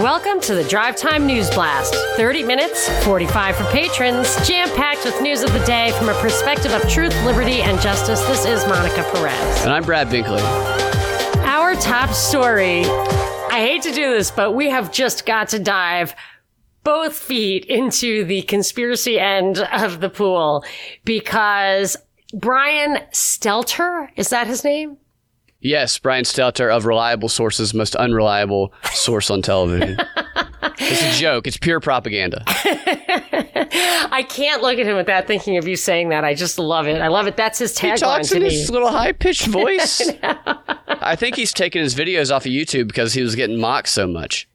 Welcome to the Drive Time News Blast. 30 minutes, 45 for patrons, jam packed with news of the day from a perspective of truth, liberty, and justice. This is Monica Perez. And I'm Brad Binkley. Our top story I hate to do this, but we have just got to dive both feet into the conspiracy end of the pool because Brian Stelter, is that his name? Yes, Brian Stelter of Reliable Sources, most unreliable source on television. it's a joke. It's pure propaganda. I can't look at him without thinking of you saying that. I just love it. I love it. That's his tagline He talks in me. his little high pitched voice. I think he's taking his videos off of YouTube because he was getting mocked so much.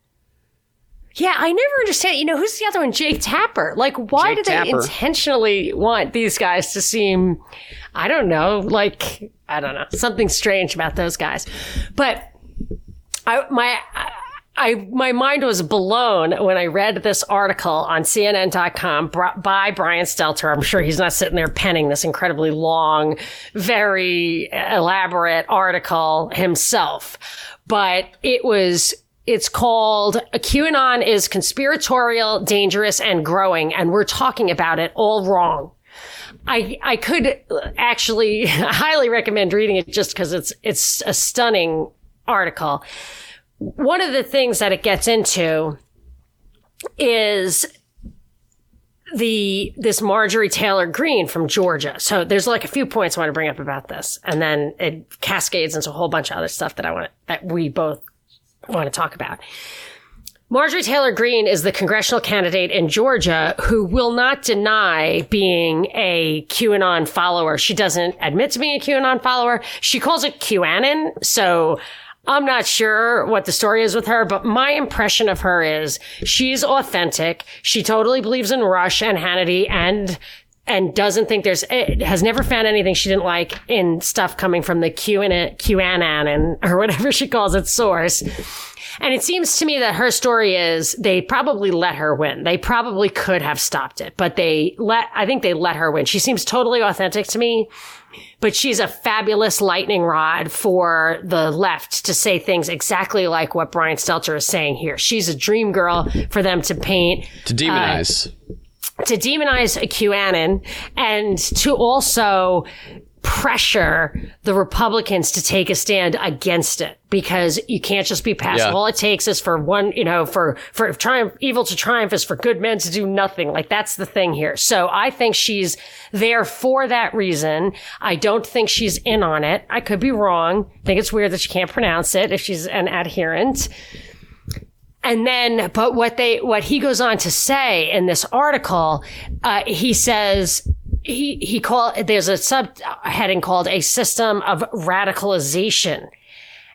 Yeah, I never understand. You know, who's the other one? Jake Tapper. Like, why Jake do they Tapper. intentionally want these guys to seem, I don't know, like, I don't know, something strange about those guys. But I, my, I, my mind was blown when I read this article on CNN.com by Brian Stelter. I'm sure he's not sitting there penning this incredibly long, very elaborate article himself, but it was it's called QAnon is conspiratorial, dangerous, and growing, and we're talking about it all wrong. I I could actually highly recommend reading it just because it's it's a stunning article. One of the things that it gets into is the this Marjorie Taylor Greene from Georgia. So there's like a few points I want to bring up about this, and then it cascades into a whole bunch of other stuff that I want that we both want to talk about. Marjorie Taylor Greene is the congressional candidate in Georgia who will not deny being a QAnon follower. She doesn't admit to being a QAnon follower. She calls it QAnon. So I'm not sure what the story is with her, but my impression of her is she's authentic. She totally believes in Rush and Hannity and and doesn't think there's has never found anything she didn't like in stuff coming from the QAnon, QAnon or whatever she calls it source. And it seems to me that her story is they probably let her win. They probably could have stopped it, but they let, I think they let her win. She seems totally authentic to me, but she's a fabulous lightning rod for the left to say things exactly like what Brian Stelter is saying here. She's a dream girl for them to paint To uh, demonize. to demonize a QAnon and to also pressure the Republicans to take a stand against it because you can't just be passive. Yeah. All it takes is for one, you know, for, for triumph, evil to triumph is for good men to do nothing. Like that's the thing here. So I think she's there for that reason. I don't think she's in on it. I could be wrong. I think it's weird that she can't pronounce it if she's an adherent. And then, but what they, what he goes on to say in this article, uh, he says, he, he call, there's a subheading called a system of radicalization.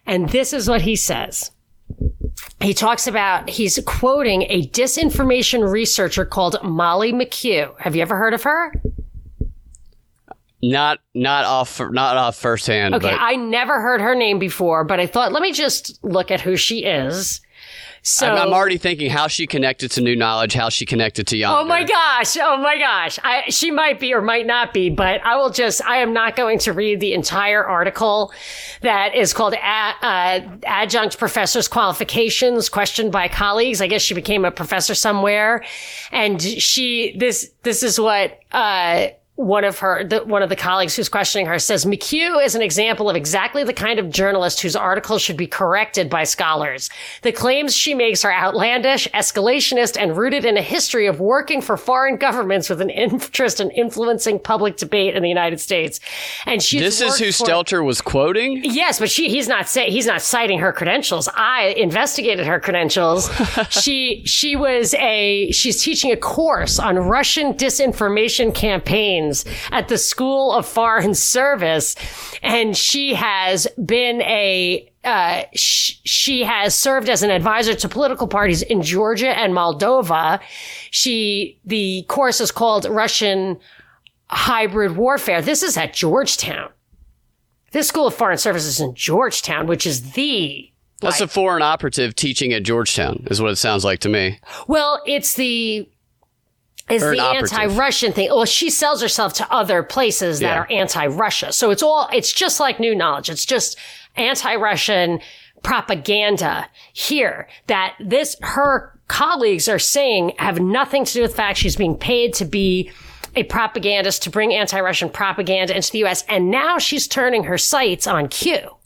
And this is what he says. He talks about, he's quoting a disinformation researcher called Molly McKew. Have you ever heard of her? Not not off not off firsthand, Okay, but I never heard her name before, but I thought, let me just look at who she is. So, I'm, I'm already thinking how she connected to new knowledge, how she connected to Yonder. Oh my gosh! Oh my gosh! I, she might be or might not be, but I will just. I am not going to read the entire article that is called a, uh, "Adjunct Professor's Qualifications Questioned by Colleagues." I guess she became a professor somewhere, and she this this is what. Uh, one of her, the, one of the colleagues who's questioning her says, McKew is an example of exactly the kind of journalist whose articles should be corrected by scholars. The claims she makes are outlandish, escalationist, and rooted in a history of working for foreign governments with an interest in influencing public debate in the United States. And she This is who for- Stelter was quoting. Yes, but she he's not say, he's not citing her credentials. I investigated her credentials. she she was a she's teaching a course on Russian disinformation campaigns at the School of Foreign Service, and she has been a uh, sh- she has served as an advisor to political parties in Georgia and Moldova. She the course is called Russian hybrid warfare. This is at Georgetown. This School of Foreign Service is in Georgetown, which is the That's a foreign operative teaching at Georgetown, is what it sounds like to me. well, it's the is an the anti-Russian thing. Well, she sells herself to other places that Yeah. are anti-Russia. So it's all it's just like new knowledge. It's just anti-Russian propaganda here that this, her colleagues are saying have nothing to do with the fact she's being paid to be a propagandist to bring anti-Russian propaganda into the U.S. And now she's turning her sights on Q.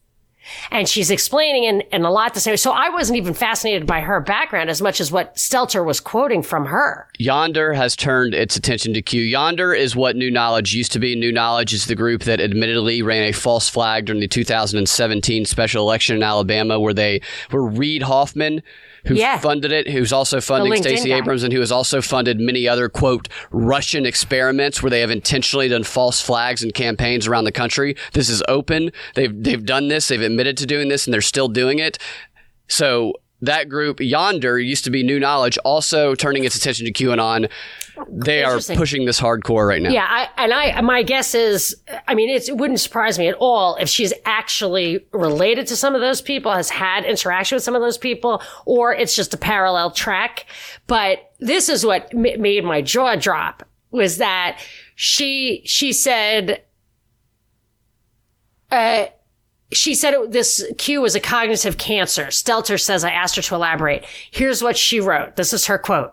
And she's explaining and, and a lot to say. So I wasn't even fascinated by her background as much as what Stelter was quoting from her. Yonder has turned its attention to Q. Yonder is what New Knowledge used to be. New Knowledge is the group that admittedly ran a false flag during the 2017 special election in Alabama, where they were Reid Hoffman who Yeah. funded it, who's also funding Stacey guy. Abrams, and who has also funded many other quote Russian experiments where they have intentionally done false flags and campaigns around the country. This is open. They've they've done this. They've admitted to doing this, and they're still doing it. So that group yonder used to be New Knowledge, also turning its attention to QAnon. They are pushing this hardcore right now. Yeah, I, and I, my guess is, I mean, it's, it wouldn't surprise me at all if she's actually related to some of those people, has had interaction with some of those people, or it's just a parallel track. But this is what m- made my jaw drop was that she, she said, uh, she said it, this Q was a cognitive cancer. Stelter says, I asked her to elaborate. Here's what she wrote. This is her quote.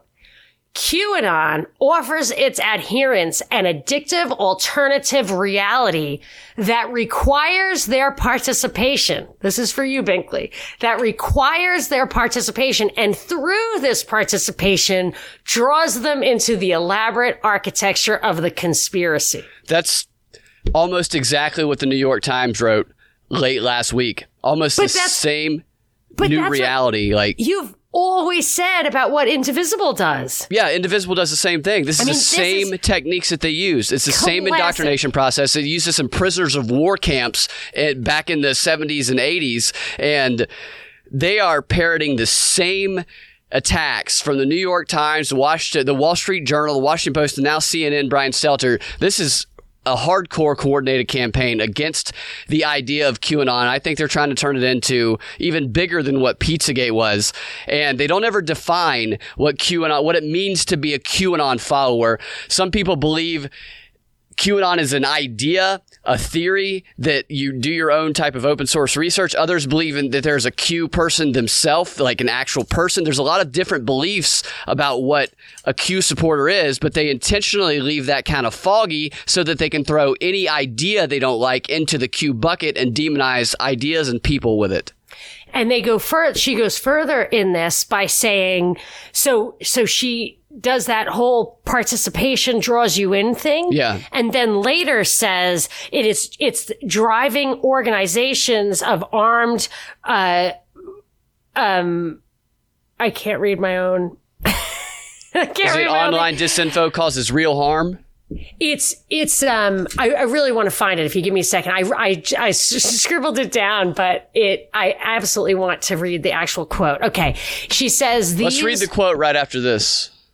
QAnon offers its adherents an addictive alternative reality that requires their participation. This is for you, Binkley. That requires their participation and through this participation draws them into the elaborate architecture of the conspiracy. That's almost exactly what the New York Times wrote late last week. Almost the same But new that's what reality. like, you've always said about what Indivisible does. yeah, Indivisible does the same thing. This is mean, the this same is techniques that they use. It's the same indoctrination process. They use this in prisoners of war camps eh, back in the 70s and 80s. And they are parroting the same attacks from the New York Times, the Washington, the Wall Street Journal, the Washington Post, and now CNN. Brian Stelter. This is a hardcore coordinated campaign against the idea of QAnon. I think they're trying to turn it into even bigger than what Pizzagate was. And they don't ever define what QAnon, what it means to be a QAnon follower. Some people believe QAnon is an idea, a theory that you do your own type of open source research. Others believe in, that there's a Q person themselves, like an actual person. There's a lot of different beliefs about what a Q supporter is, but they intentionally leave that kind of foggy so that they can throw any idea they don't like into the Q bucket and demonize ideas and people with it. And they go further, she goes further in this by saying, so, so she does that whole participation draws you in thing. Yeah. And then later says it is, it's driving organizations of armed, uh, um, I can't read my own. I can't Is read it my own online disinfo causes real harm? It's it's um I, I really want to find it if you give me a second. I, I, I s- scribbled it down, but it I absolutely want to read the actual quote. Okay, she says these. Let's read the quote right after this.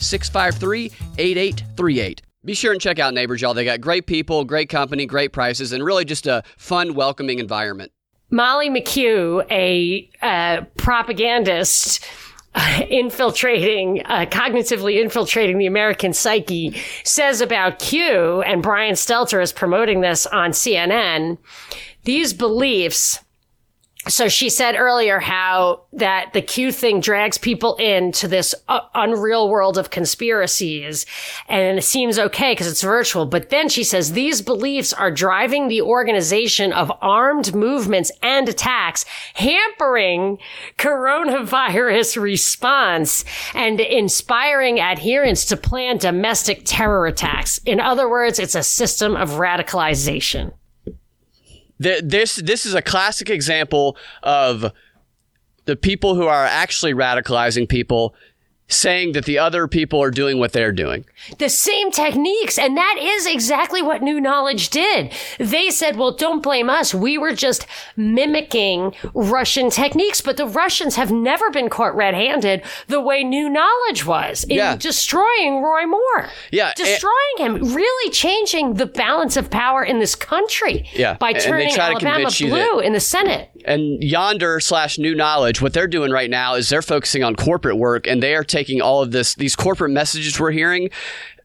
653 8838. Be sure and check out Neighbors, y'all. They got great people, great company, great prices, and really just a fun, welcoming environment. Molly McKew, a uh, propagandist. uh, Infiltrating, uh, cognitively infiltrating the American psyche, says about Q, and Brian Stelter is promoting this on CNN. These beliefs so she said earlier how that the Q thing drags people into this uh, unreal world of conspiracies and it seems okay because it's virtual. But then she says these beliefs are driving the organization of armed movements and attacks, hampering coronavirus response and inspiring adherents to plan domestic terror attacks. In other words, it's a system of radicalization. Th- This this is a classic example of the people who are actually radicalizing people saying that the other people are doing what they're doing. The same techniques. And that is exactly what New Knowledge did. They said, well, don't blame us. We were just mimicking Russian techniques, but the Russians have never been caught red handed the way New Knowledge was in Yeah. destroying Roy Moore. Yeah, and- Destroying him, really changing the balance of power in this country Yeah, by and they turning try Alabama blue that- in the Senate. And Yonder slash New Knowledge, what they're doing right now is they're focusing on corporate work and they are taking all of this, these corporate messages we're hearing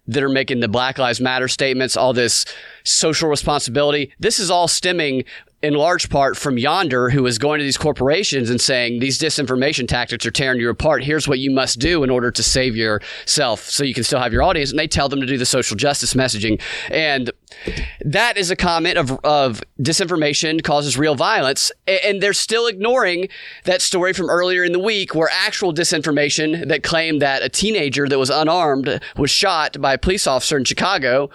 that are making the Black Lives Matter statements, all this social responsibility. This is all stemming in large part from Yonder, who is going to these corporations and saying these disinformation tactics are tearing you apart. Here's what you must do in order to save yourself so you can still have your audience. And they tell them to do the social justice messaging. And that is a comment of, of disinformation causes real violence. And they're still ignoring that story from earlier in the week where actual disinformation that claimed that a teenager that was unarmed was shot by a police officer in Chicago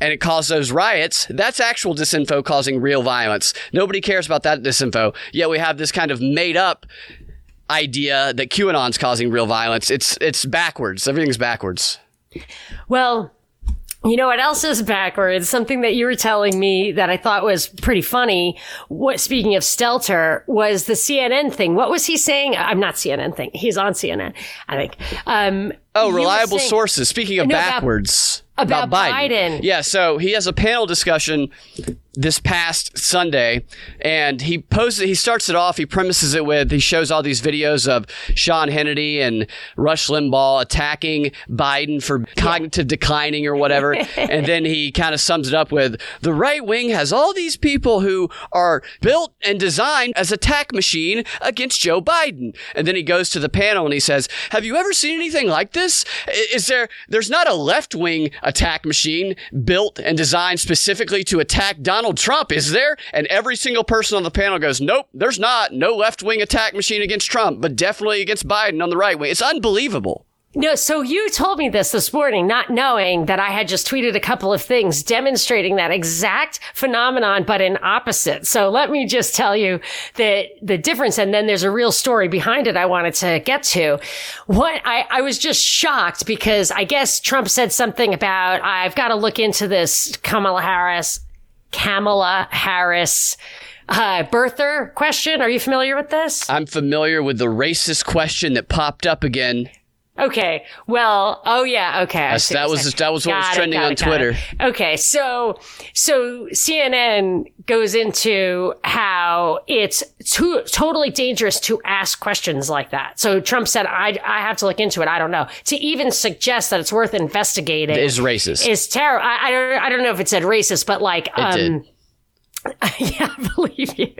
and it caused those riots, that's actual disinfo causing real violence. Nobody cares about that disinfo. Yet we have this kind of made up idea that QAnon's causing real violence. It's it's backwards. Everything's backwards. Well, you know what else is backwards? Something that you were telling me that I thought was pretty funny. What, speaking of Stelter, was the CNN thing. What was he saying? I'm not CNN thing. He's on CNN, I think. Um, Oh, reliable saying- sources. Speaking of No, about- backwards. about Biden. Yeah, so he has a panel discussion this past Sunday, and he poses. He starts it off. He premises it with he shows all these videos of Sean Hannity and Rush Limbaugh attacking Biden for cognitive declining or whatever, and then he kind of sums it up with the right wing has all these people who are built and designed as attack machine against Joe Biden, and then he goes to the panel and he says, "Have you ever seen anything like this? Is there? There's not a left wing attack machine built and designed specifically to attack Donald Trump, is there? And every single person on the panel goes, Nope, there's not. No left wing attack machine against Trump, but definitely against Biden on the right wing. It's unbelievable. No, so you told me this this morning, not knowing that I had just tweeted a couple of things demonstrating that exact phenomenon, but in opposite. So let me just tell you that the difference. And then there's a real story behind it I wanted to get to. What I, I was just shocked because I guess Trump said something about, I've got to look into this Kamala Harris, Kamala Harris, uh, birther question. Are you familiar with this? I'm familiar with the racist question that popped up again. Okay. Well, oh yeah. Okay. That was- that was what was Got it, trending got on it, Twitter. it. Okay. So, so CNN goes into how it's too, totally dangerous to ask questions like that. So Trump said, I, I have to look into it. I don't know. To even suggest that it's worth investigating Is racist. is terrible. I, I don't, I don't know if it said racist, but like, um, did. yeah, I believe you.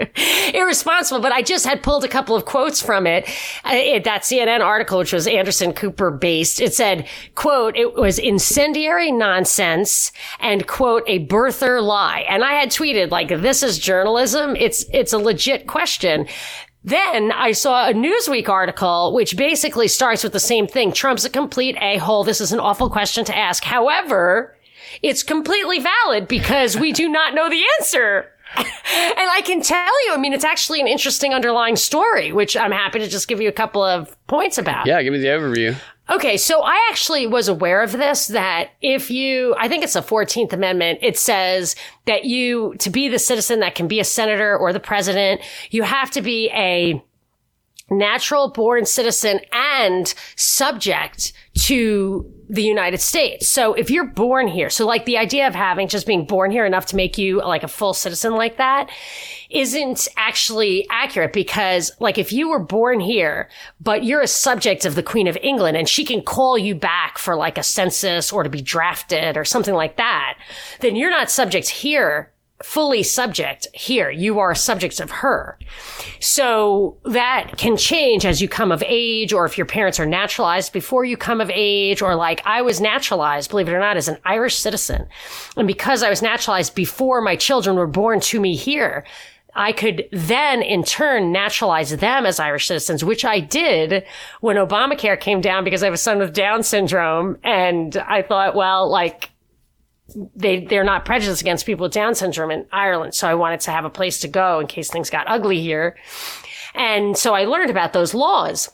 Irresponsible, but I just had pulled a couple of quotes from it. Uh, it. That CNN article, which was Anderson Cooper based, it said, quote, it was incendiary nonsense and quote, a birther lie. And I had tweeted like, this is journalism. It's, it's a legit question. Then I saw a Newsweek article, which basically starts with the same thing. Trump's a complete a-hole. This is an awful question to ask. However, it's completely valid because we do not know the answer. and I can tell you, I mean, it's actually an interesting underlying story, which I'm happy to just give you a couple of points about. yeah, give me the overview. Okay, so I actually was aware of this that if you, I think it's the 14th Amendment, it says that you, to be the citizen that can be a senator or the president, you have to be a natural born citizen and subject to the United States. So if you're born here, so like the idea of having just being born here enough to make you like a full citizen like that isn't actually accurate because like if you were born here, but you're a subject of the Queen of England and she can call you back for like a census or to be drafted or something like that, then you're not subject here fully subject here. You are a subject of her. So that can change as you come of age or if your parents are naturalized before you come of age or like I was naturalized, believe it or not, as an Irish citizen. And because I was naturalized before my children were born to me here, I could then in turn naturalize them as Irish citizens, which I did when Obamacare came down because I have a son with Down syndrome. And I thought, well, like, they they're not prejudiced against people with Down syndrome in Ireland. So I wanted to have a place to go in case things got ugly here. And so I learned about those laws.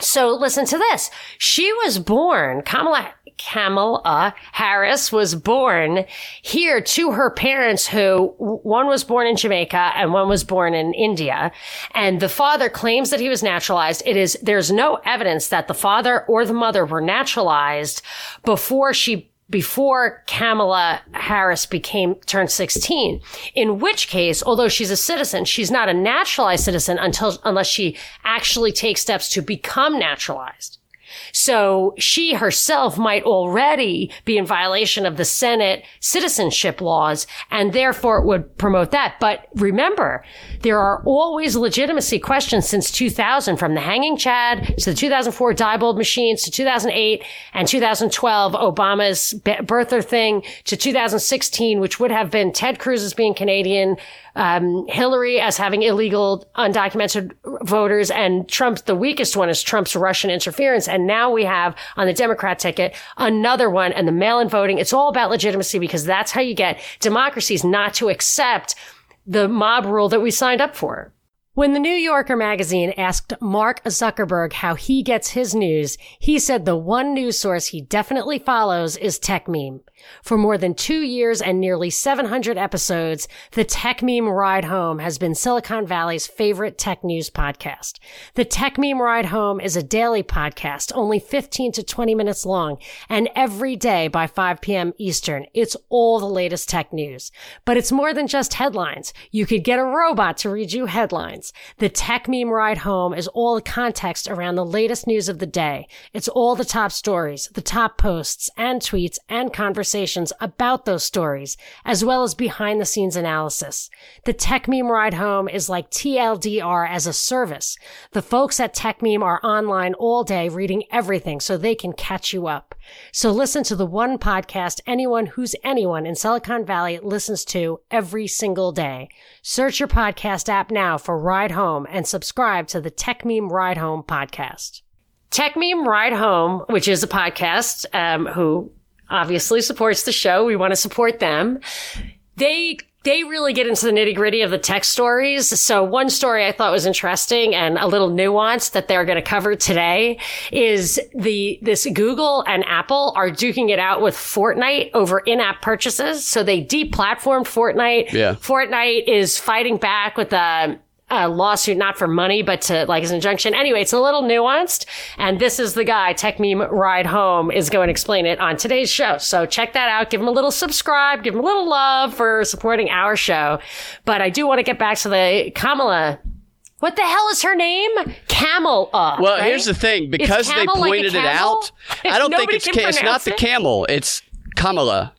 So listen to this. She was born, Kamala, Kamala Harris was born here to her parents who one was born in Jamaica and one was born in India. And the father claims that he was naturalized. It is, there's no evidence that the father or the mother were naturalized before she before Kamala Harris became turned 16. In which case, although she's a citizen, she's not a naturalized citizen until unless she actually takes steps to become naturalized. So she herself might already be in violation of the Senate citizenship laws and therefore it would promote that. But remember, there are always legitimacy questions since 2000 from the hanging Chad to the 2004 Diebold machines to 2008 and 2012 Obama's birther thing to 2016, which would have been Ted Cruz's being Canadian, um, Hillary as having illegal undocumented voters and Trump's the weakest one is Trump's Russian interference. And now we have on the Democrat ticket another one and the mail-in voting. It's all about legitimacy because that's how you get democracies not to accept the mob rule that we signed up for. When the New Yorker magazine asked Mark Zuckerberg how he gets his news, he said the one news source he definitely follows is Techmeme. For more than two years and nearly 700 episodes, the Techmeme Ride Home has been Silicon Valley's favorite tech news podcast. The Techmeme Ride Home is a daily podcast, only 15 to 20 minutes long, and every day by 5 p.m. Eastern, it's all the latest tech news. But it's more than just headlines. You could get a robot to read you headlines. The Techmeme Ride Home is all the context around the latest news of the day. It's all the top stories, the top posts and tweets and conversations about those stories, as well as behind the scenes analysis. The Techmeme Ride Home is like TLDR as a service. The folks at Techmeme are online all day reading everything so they can catch you up. So listen to the one podcast anyone who's anyone in Silicon Valley listens to every single day. Search your podcast app now for Ride Home and subscribe to the Techmeme Ride Home podcast. Techmeme Ride Home, which is a podcast um, who obviously supports the show. We want to support them. They they really get into the nitty gritty of the tech stories. So one story I thought was interesting and a little nuanced that they're going to cover today is the, this Google and Apple are duking it out with Fortnite over in-app purchases. So they deplatformed Fortnite. Yeah. Fortnite is fighting back with a, a lawsuit, not for money, but to like an injunction. Anyway, it's a little nuanced. And this is the guy, Techmeme Ride Home, is going to explain it on today's show. So check that out. Give him a little subscribe. Give him a little love for supporting our show. But I do want to get back to the Kamala. What the hell is her name? Camel. Uh, Well, right? here's the thing: because they camel like pointed it out, I don't think it's ca- it's not pronounce the camel. It's Kamala.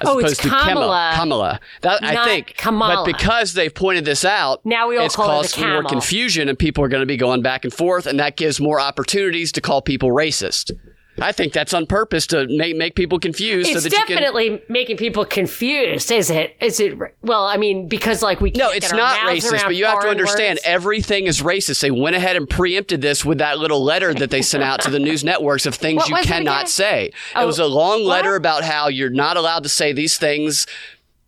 As Oh, it's opposed to Kamala. Kamala. Kamala. That, I think. Kamala. But because they've pointed this out, Now we all it's call her caused more confusion, and people are going to be going back and forth, and that gives more opportunities to call people racist. I think that's on purpose to make make people confused, It's so that you can. definitely making people confused, is it? Is it? Well, I mean, because like we No, it's not racist, but you have to understand words. everything is racist. They went ahead and preempted this with that little letter that they sent out to the news networks of things What you cannot say. Oh, it was a long letter what? about how you're not allowed to say these things.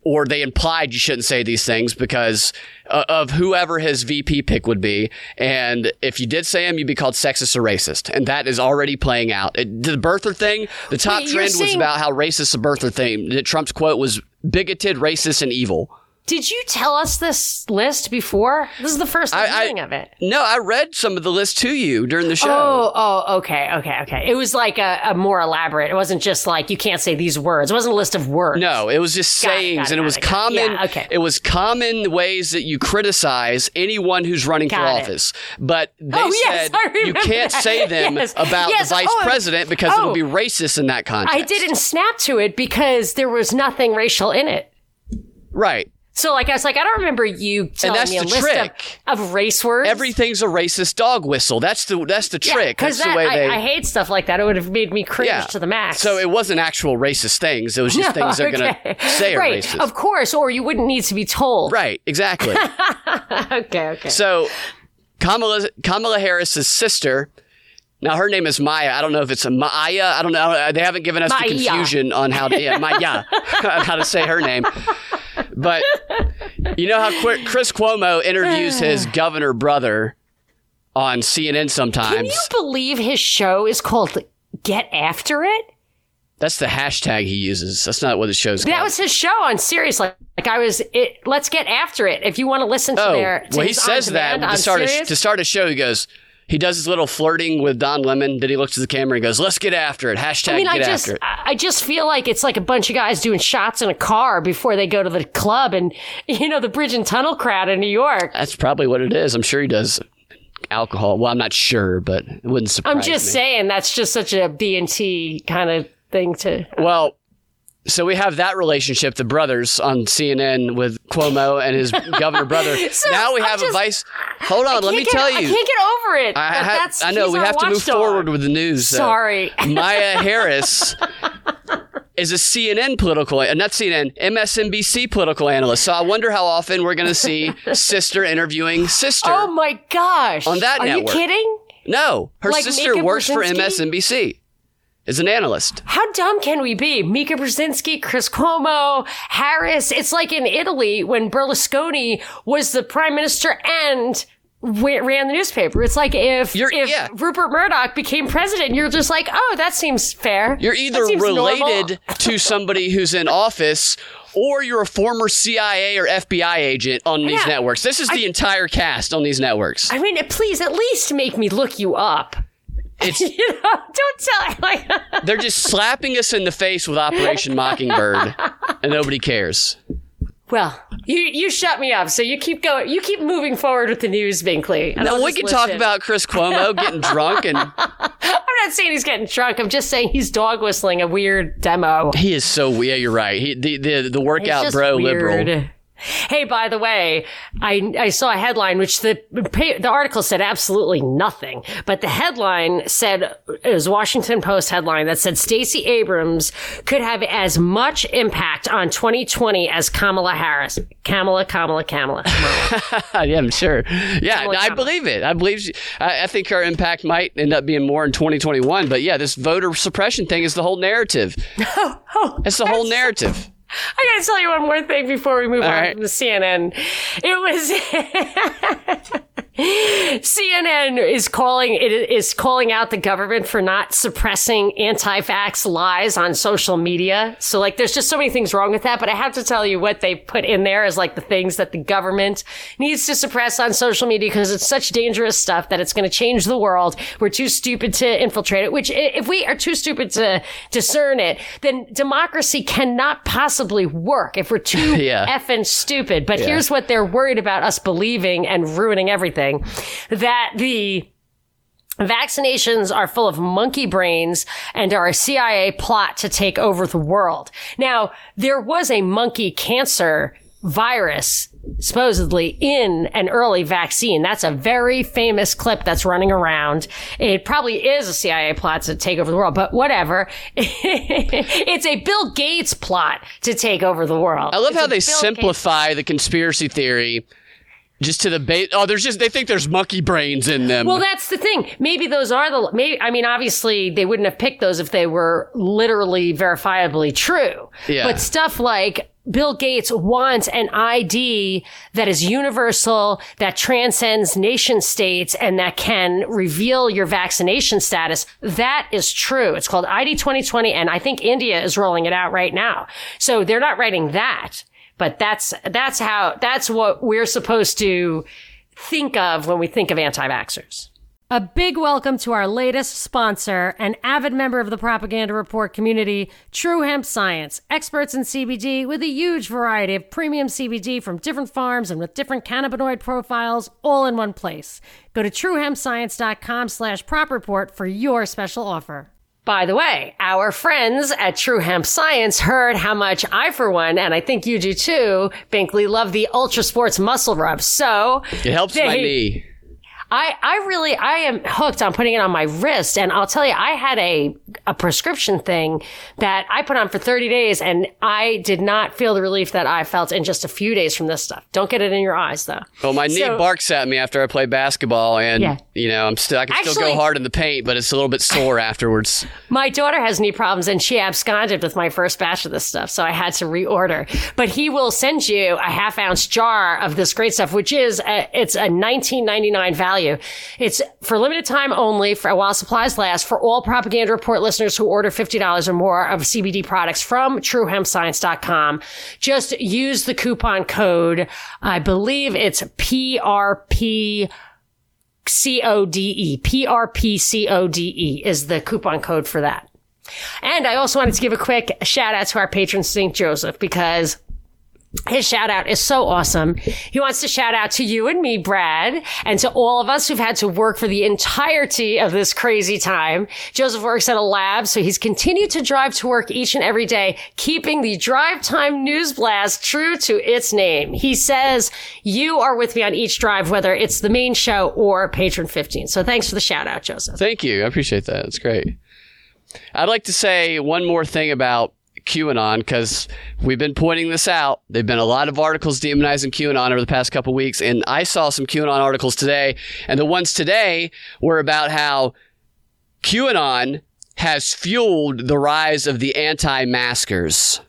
Or they implied you shouldn't say these things because uh, of whoever his VP pick would be. And if you did say them, you'd be called sexist or racist. And that is already playing out. It, the birther thing, the top Wait, trend was saying- about how racist the birther thing. That Trump's quote was bigoted, racist, and evil. Did you tell us this list before? This is the first I- hearing of it. No, I read some of the list to you during the show. Oh, oh, okay, okay, okay. It was like a, a more elaborate. It wasn't just like you can't say these words. It wasn't a list of words. No, it was just Got sayings, got it, and it was it, got it. common. Yeah, okay. It was common ways that you criticize anyone who's running for it. office. But they Oh, said I you can't that. say them Yes, about yes, the vice oh, president because oh. it'll be racist in that context. I didn't snap to it because there was nothing racial in it. Right. So, like, I was like, I don't remember you telling me a the list trick. of, of race words. Everything's a racist dog whistle. That's the that's the trick. Because that's the way I, they. I hate stuff like that. It would have made me cringe yeah. to the max. So it wasn't actual racist things. It was just things they're okay. going to say are right. racist. Of course, or you wouldn't need to be told. right. Exactly. Okay, okay. So Kamala Kamala Harris's sister. Now her name is Maya. I don't know if it's a Maya. I don't know. They haven't given us Maya. the confusion on how to yeah, Maya how to say her name. But you know how Qu- Chris Cuomo interviews his governor brother on CNN sometimes. Can you believe his show is called Get After It? That's the hashtag he uses. That's not what the show's That called. That was his show on Sirius. Like, like I was, it, let's get after it. If you want to listen to oh, their, to well, he says that to start a, to start a show. He goes, he does his little flirting with Don Lemon. Then he looks at the camera and goes, "Let's get after it." Hashtag I mean, I get just, after it. I I just feel like it's like a bunch of guys doing shots in a car before they go to the club, and you know the bridge and tunnel crowd in New York. That's probably what it is. I'm sure he does alcohol. Well, I'm not sure, but it wouldn't surprise me. I'm just me. saying that's just such a B and T kind of thing to. Well, so we have that relationship, the brothers on CNN with Cuomo and his governor brother. So, now we I have a vice. Hold on, let me get- tell I you. can't get over it. I, that ha- that's, I know we have to move watchdog. forward with the news. uh, Sorry. Maya Harris is a CNN political, not CNN, MSNBC political analyst. So I wonder how often we're going to see sister interviewing sister. Oh my gosh! On that Are network. you kidding? no, her like sister Mika works for MSNBC. Is an analyst. How dumb can we be? Mika Brzezinski, Chris Cuomo, Harris. It's like in Italy when Berlusconi was the prime minister and ran the newspaper. It's like if You're- if yeah. Rupert Murdoch became president, you're just like, oh, that seems fair. You're either related to somebody who's in office or you're a former CIA or FBI agent on these Yeah. networks. This is the entire cast on these networks. I mean, please at least make me look you up. It's You know, don't tell like they're just slapping us in the face with Operation Mockingbird and nobody cares. Well, you you shut me up, so you keep going. You keep moving forward with the news, Binkley. Now we can talk about Chris Cuomo getting drunk and I'm not saying he's getting drunk. I'm just saying he's dog whistling a weird demo. he is so yeah, you're right. He the the, the workout bro weird. liberal. Hey, by the way, I I saw a headline which the the article said absolutely nothing, but the headline said it was Washington Post headline that said Stacey Abrams could have as much impact on 2020 as Kamala Harris. Kamala, Kamala, Kamala. yeah, I'm sure. Yeah, Kamala I Kamala. believe it. I believe. She, I, I think her impact might end up being more in 2021. But yeah, this voter suppression thing is the whole narrative. Oh, oh, It's the whole narrative. I gotta tell you one more thing before we move on right. from the CNN. It was CNN is calling it is calling out the government for not suppressing anti-vax lies on social media. So like there's just so many things wrong with that, but I have to tell you what they put in there is like the things that the government needs to suppress on social media because it's such dangerous stuff that it's going to change the world. We're too stupid to infiltrate it, which if we are too stupid to discern it, then democracy cannot possibly work if we're too Yeah. effing stupid. But here's what they're worried about us believing and ruining everything that the Vaccinations are full of monkey brains and are a CIA plot to take over the world. Now, there was a monkey cancer virus supposedly in an early vaccine. That's a very famous clip that's running around. It probably is a CIA plot to take over the world, but whatever. it's a Bill Gates plot to take over the world. I love It's how they Bill Gates- simplify the conspiracy theory just to the base. Oh, there's just they think there's monkey brains in them. Well, that's the thing. Maybe those are the. Maybe I mean, obviously, they wouldn't have picked those if they were literally verifiably true. Yeah. But stuff like Bill Gates wants an ID that is universal, that transcends nation states, and that can reveal your vaccination status. That is true. It's called ID 2020, and I think India is rolling it out right now. So they're not writing that. But that's that's how that's what we're supposed to think of when we think of anti-vaxxers. A big welcome to our latest sponsor, an avid member of the Propaganda Report community, True Hemp Science, experts in CBD with a huge variety of premium CBD from different farms and with different cannabinoid profiles all in one place. Go to truehempscience.com slash prop report for your special offer. By the way, our friends at True Hemp Science heard how much I, for one, and I think you do too, Binkley, love the Ultra Sports Muscle Rub. So it helps my knee. I, I really I am hooked on putting it on my wrist and I'll tell you I had a a prescription thing that I put on for 30 days and I did not feel the relief that I felt in just a few days from this stuff. Don't get it in your eyes though. Well, my knee barks at me after I play basketball, and Yeah. You know, I'm still I can still go hard in the paint, but it's a little bit sore afterwards. My daughter has knee problems and she absconded with my first batch of this stuff, so I had to reorder. But he will send you a half ounce jar of this great stuff, which is a, it's a 19.99 value. It's for limited time only, for while supplies last, for all Propaganda Report listeners who order fifty dollars or more of CBD products from TrueHempScience.com. Just use the coupon code. I believe it's PRP. C O D E. P R P C O D E is the coupon code for that. And I also wanted to give a quick shout out to our patron St. Joseph because his shout out is so awesome. He wants to shout out to you and me, Brad, and to all of us who've had to work for the entirety of this crazy time. Joseph works at a lab, so he's continued to drive to work each and every day, keeping the drive time news blast true to its name. He says, you are with me on each drive, whether it's the main show or patron 15. So thanks for the shout out, Joseph. Thank you. I appreciate that. It's great. I'd like to say one more thing about QAnon because we've been pointing this out. There've been a lot of articles demonizing QAnon over the past couple weeks, and I saw some QAnon articles today, and the ones today were about how QAnon has fueled the rise of the anti-maskers.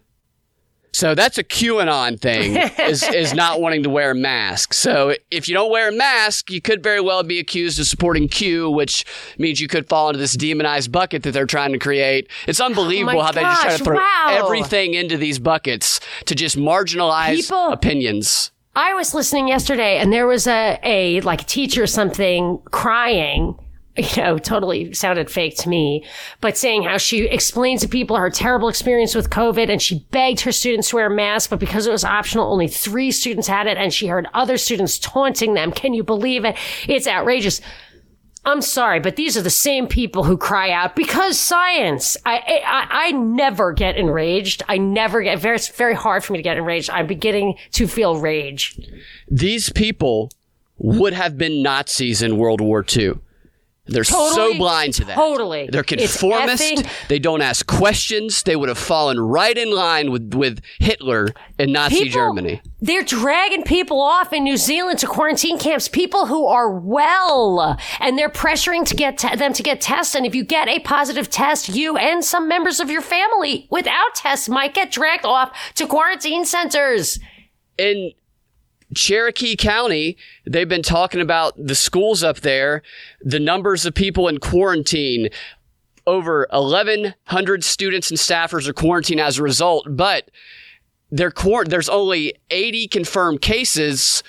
So that's a QAnon thing is, is not wanting to wear a mask. So if you don't wear a mask, you could very well be accused of supporting Q, which means you could fall into this demonized bucket that they're trying to create. It's oh unbelievable how they just try to throw wow. everything into these buckets to just marginalize People- opinions. I was listening yesterday and there was a, a like teacher or something crying. You know, totally sounded fake to me, but saying how she explained to people her terrible experience with COVID and she begged her students to wear a mask, but because it was optional, only three students had it and she heard other students taunting them. Can you believe it? It's outrageous. I'm sorry, but these are the same people who cry out because science. I, I, I never get enraged. I never get very, it's very hard for me to get enraged. I'm beginning to feel rage. These people would have been Nazis in World War II. They're so blind to that. totally. They're conformist. effing- They don't ask questions. They would have fallen right in line with, with Hitler and Nazi People- Germany. They're dragging people off in New Zealand to quarantine camps, people who are well, and they're pressuring to get te- them to get tests. And if you get a positive test, you and some members of your family without tests might get dragged off to quarantine centers. in Cherokee County, they've been talking about the schools up there, the numbers of people in quarantine. Over 1,100 students and staffers are quarantined as a result, but there's only 80 confirmed cases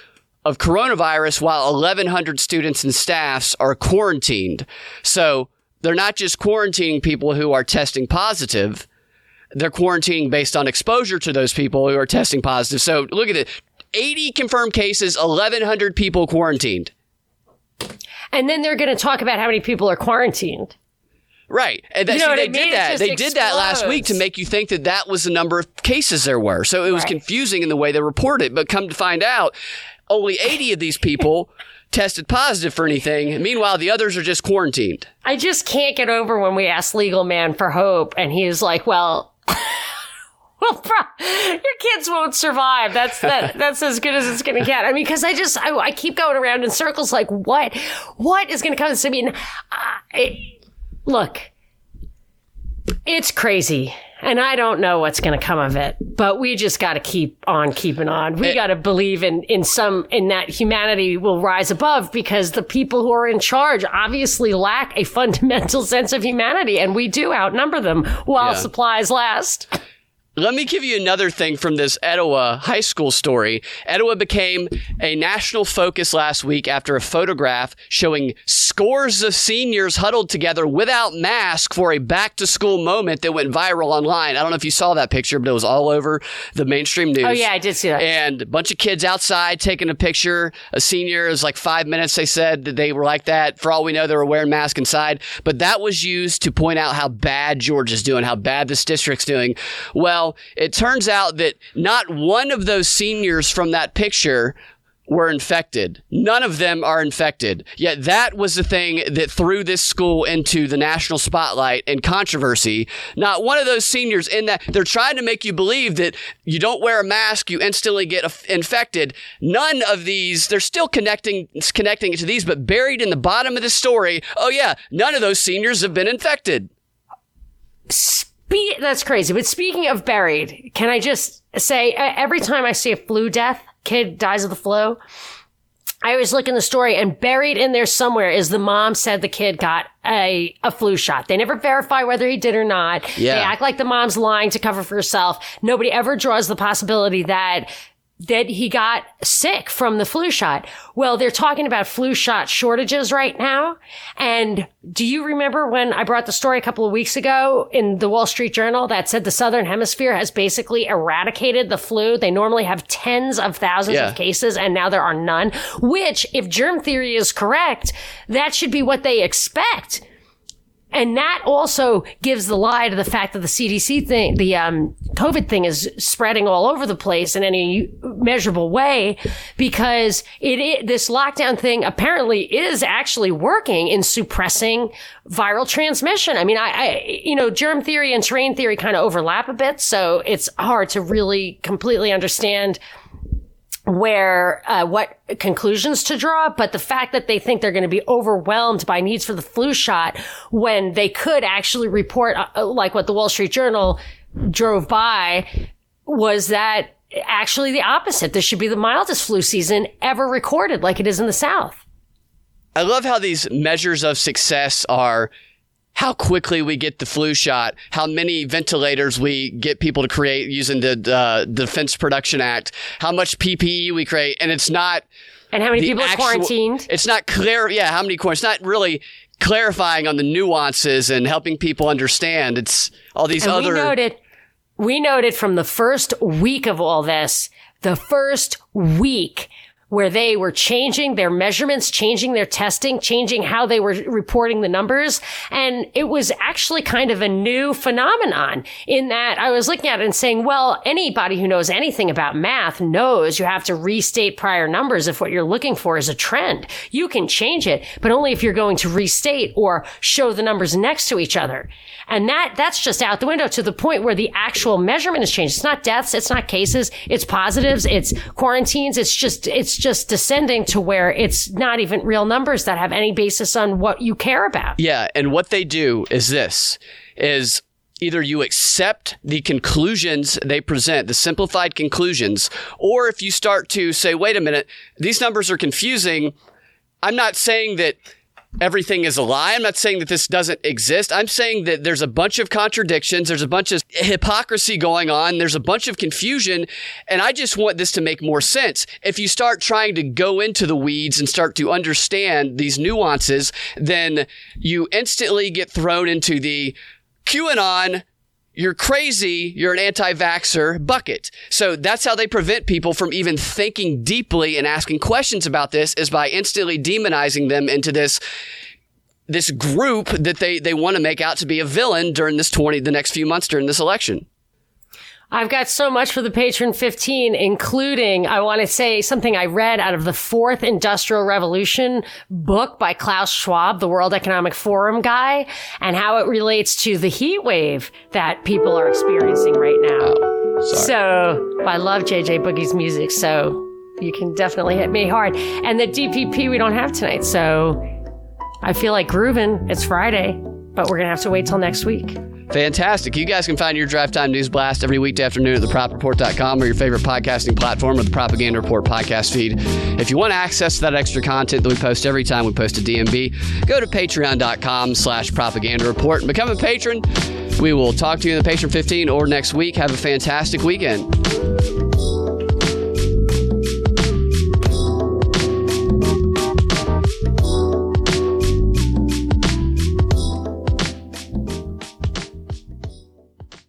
of coronavirus, while 1,100 students and staffs are quarantined. So they're not just quarantining people who are testing positive they're quarantining based on exposure to those people who are testing positive. So look at it 80 confirmed cases, 1,100 people quarantined. And then they're going to talk about how many people are quarantined. Right. And that, You know see, they I mean? did that. They did that last week to make you think that that was the number of cases there were. So it was Right. confusing in the way they reported. But come to find out, only 80 of these people tested positive for anything. Meanwhile, the others are just quarantined. I just can't get over when we asked Legal Man for hope, and he's like, "Well, your kids won't survive. That's that. That's as good as it's going to get." I mean, because I just I, I keep going around in circles, like, what, what is going to come? I mean, I, look, it's crazy. And I don't know what's going to come of it, but we just got to keep on keeping on. We got to believe in, in some, in that humanity will rise above because the people who are in charge obviously lack a fundamental sense of humanity and we do outnumber them while Yeah. supplies last. Let me give you another thing from this Etowah high school story. Etowah became a national focus last week after a photograph showing scores of seniors huddled together without masks for a back to school moment that went viral online. I don't know if you saw that picture, but it was all over the mainstream news. Oh yeah, I did see that. And a bunch of kids outside taking a picture. A senior, was like five minutes, they said that they were like that. For all we know, they were wearing masks inside. But that was used to point out how bad Georgia's doing, how bad this district's doing. Well, it turns out that not one of those seniors from that picture were infected. None of them are infected. Yet that was the thing that threw this school into the national spotlight and controversy. Not one of those seniors in that they're trying to make you believe that you don't wear a mask, you instantly get infected. None of these, they're still connecting, connecting it to these, but buried in the bottom of the story. Oh yeah, none of those seniors have been infected. That's crazy. But speaking of buried, can I just say every time I see a flu death, kid dies of the flu. I always look in the story and buried in there somewhere is the mom said the kid got a, a flu shot. They never verify whether he did or not. Yeah. They act like the mom's lying to cover for herself. Nobody ever draws the possibility that that he got sick from the flu shot. Well, they're talking about flu shot shortages right now. And do you remember when I brought the story a couple of weeks ago in the Wall Street Journal that said the Southern Hemisphere has basically eradicated the flu? They normally have tens of thousands yeah. of cases and now there are none, which if germ theory is correct, that should be what they expect and that also gives the lie to the fact that the CDC thing, the um, COVID thing is spreading all over the place in any measurable way because it, it, this lockdown thing apparently is actually working in suppressing viral transmission. I mean, I, I you know, germ theory and terrain theory kind of overlap a bit. So it's hard to really completely understand where uh, what conclusions to draw, but the fact that they think they're going to be overwhelmed by needs for the flu shot when they could actually report, uh, uh, like what the Wall Street Journal drove by, was that actually the opposite. This should be the mildest flu season ever recorded, like it is in the South. I love how these measures of success are how quickly we get the flu shot, how many ventilators we get people to create using the uh, Defense Production Act, how much PPE we create, and it's not. And how many people actual, are quarantined? It's not clear. Yeah, how many quarantined? It's not really clarifying on the nuances and helping people understand. It's all these and other. We noted, we noted from the first week of all this, the first week where they were changing their measurements, changing their testing, changing how they were reporting the numbers. And it was actually kind of a new phenomenon in that I was looking at it and saying, well, anybody who knows anything about math knows you have to restate prior numbers if what you're looking for is a trend. You can change it, but only if you're going to restate or show the numbers next to each other. And that, that's just out the window to the point where the actual measurement has changed. It's not deaths. It's not cases. It's positives. It's quarantines. It's just, it's just descending to where it's not even real numbers that have any basis on what you care about. Yeah. And what they do is this is either you accept the conclusions they present, the simplified conclusions, or if you start to say, wait a minute, these numbers are confusing. I'm not saying that everything is a lie. I'm not saying that this doesn't exist. I'm saying that there's a bunch of contradictions. There's a bunch of hypocrisy going on. There's a bunch of confusion. And I just want this to make more sense. If you start trying to go into the weeds and start to understand these nuances, then you instantly get thrown into the QAnon you're crazy, you're an anti vaxxer bucket. So that's how they prevent people from even thinking deeply and asking questions about this is by instantly demonizing them into this this group that they, they want to make out to be a villain during this 20 the next few months during this election. I've got so much for the patron 15, including I want to say something I read out of the fourth industrial revolution book by Klaus Schwab, the World Economic Forum guy, and how it relates to the heat wave that people are experiencing right now. Oh, so I love JJ Boogie's music. So you can definitely hit me hard. And the DPP we don't have tonight. So I feel like grooving. It's Friday, but we're going to have to wait till next week. Fantastic. You guys can find your Drive Time News Blast every weekday afternoon at thepropreport.com or your favorite podcasting platform or the Propaganda Report podcast feed. If you want access to that extra content that we post every time we post a DNB, go to patreon.com slash propaganda report and become a patron. We will talk to you in the Patron 15 or next week. Have a fantastic weekend.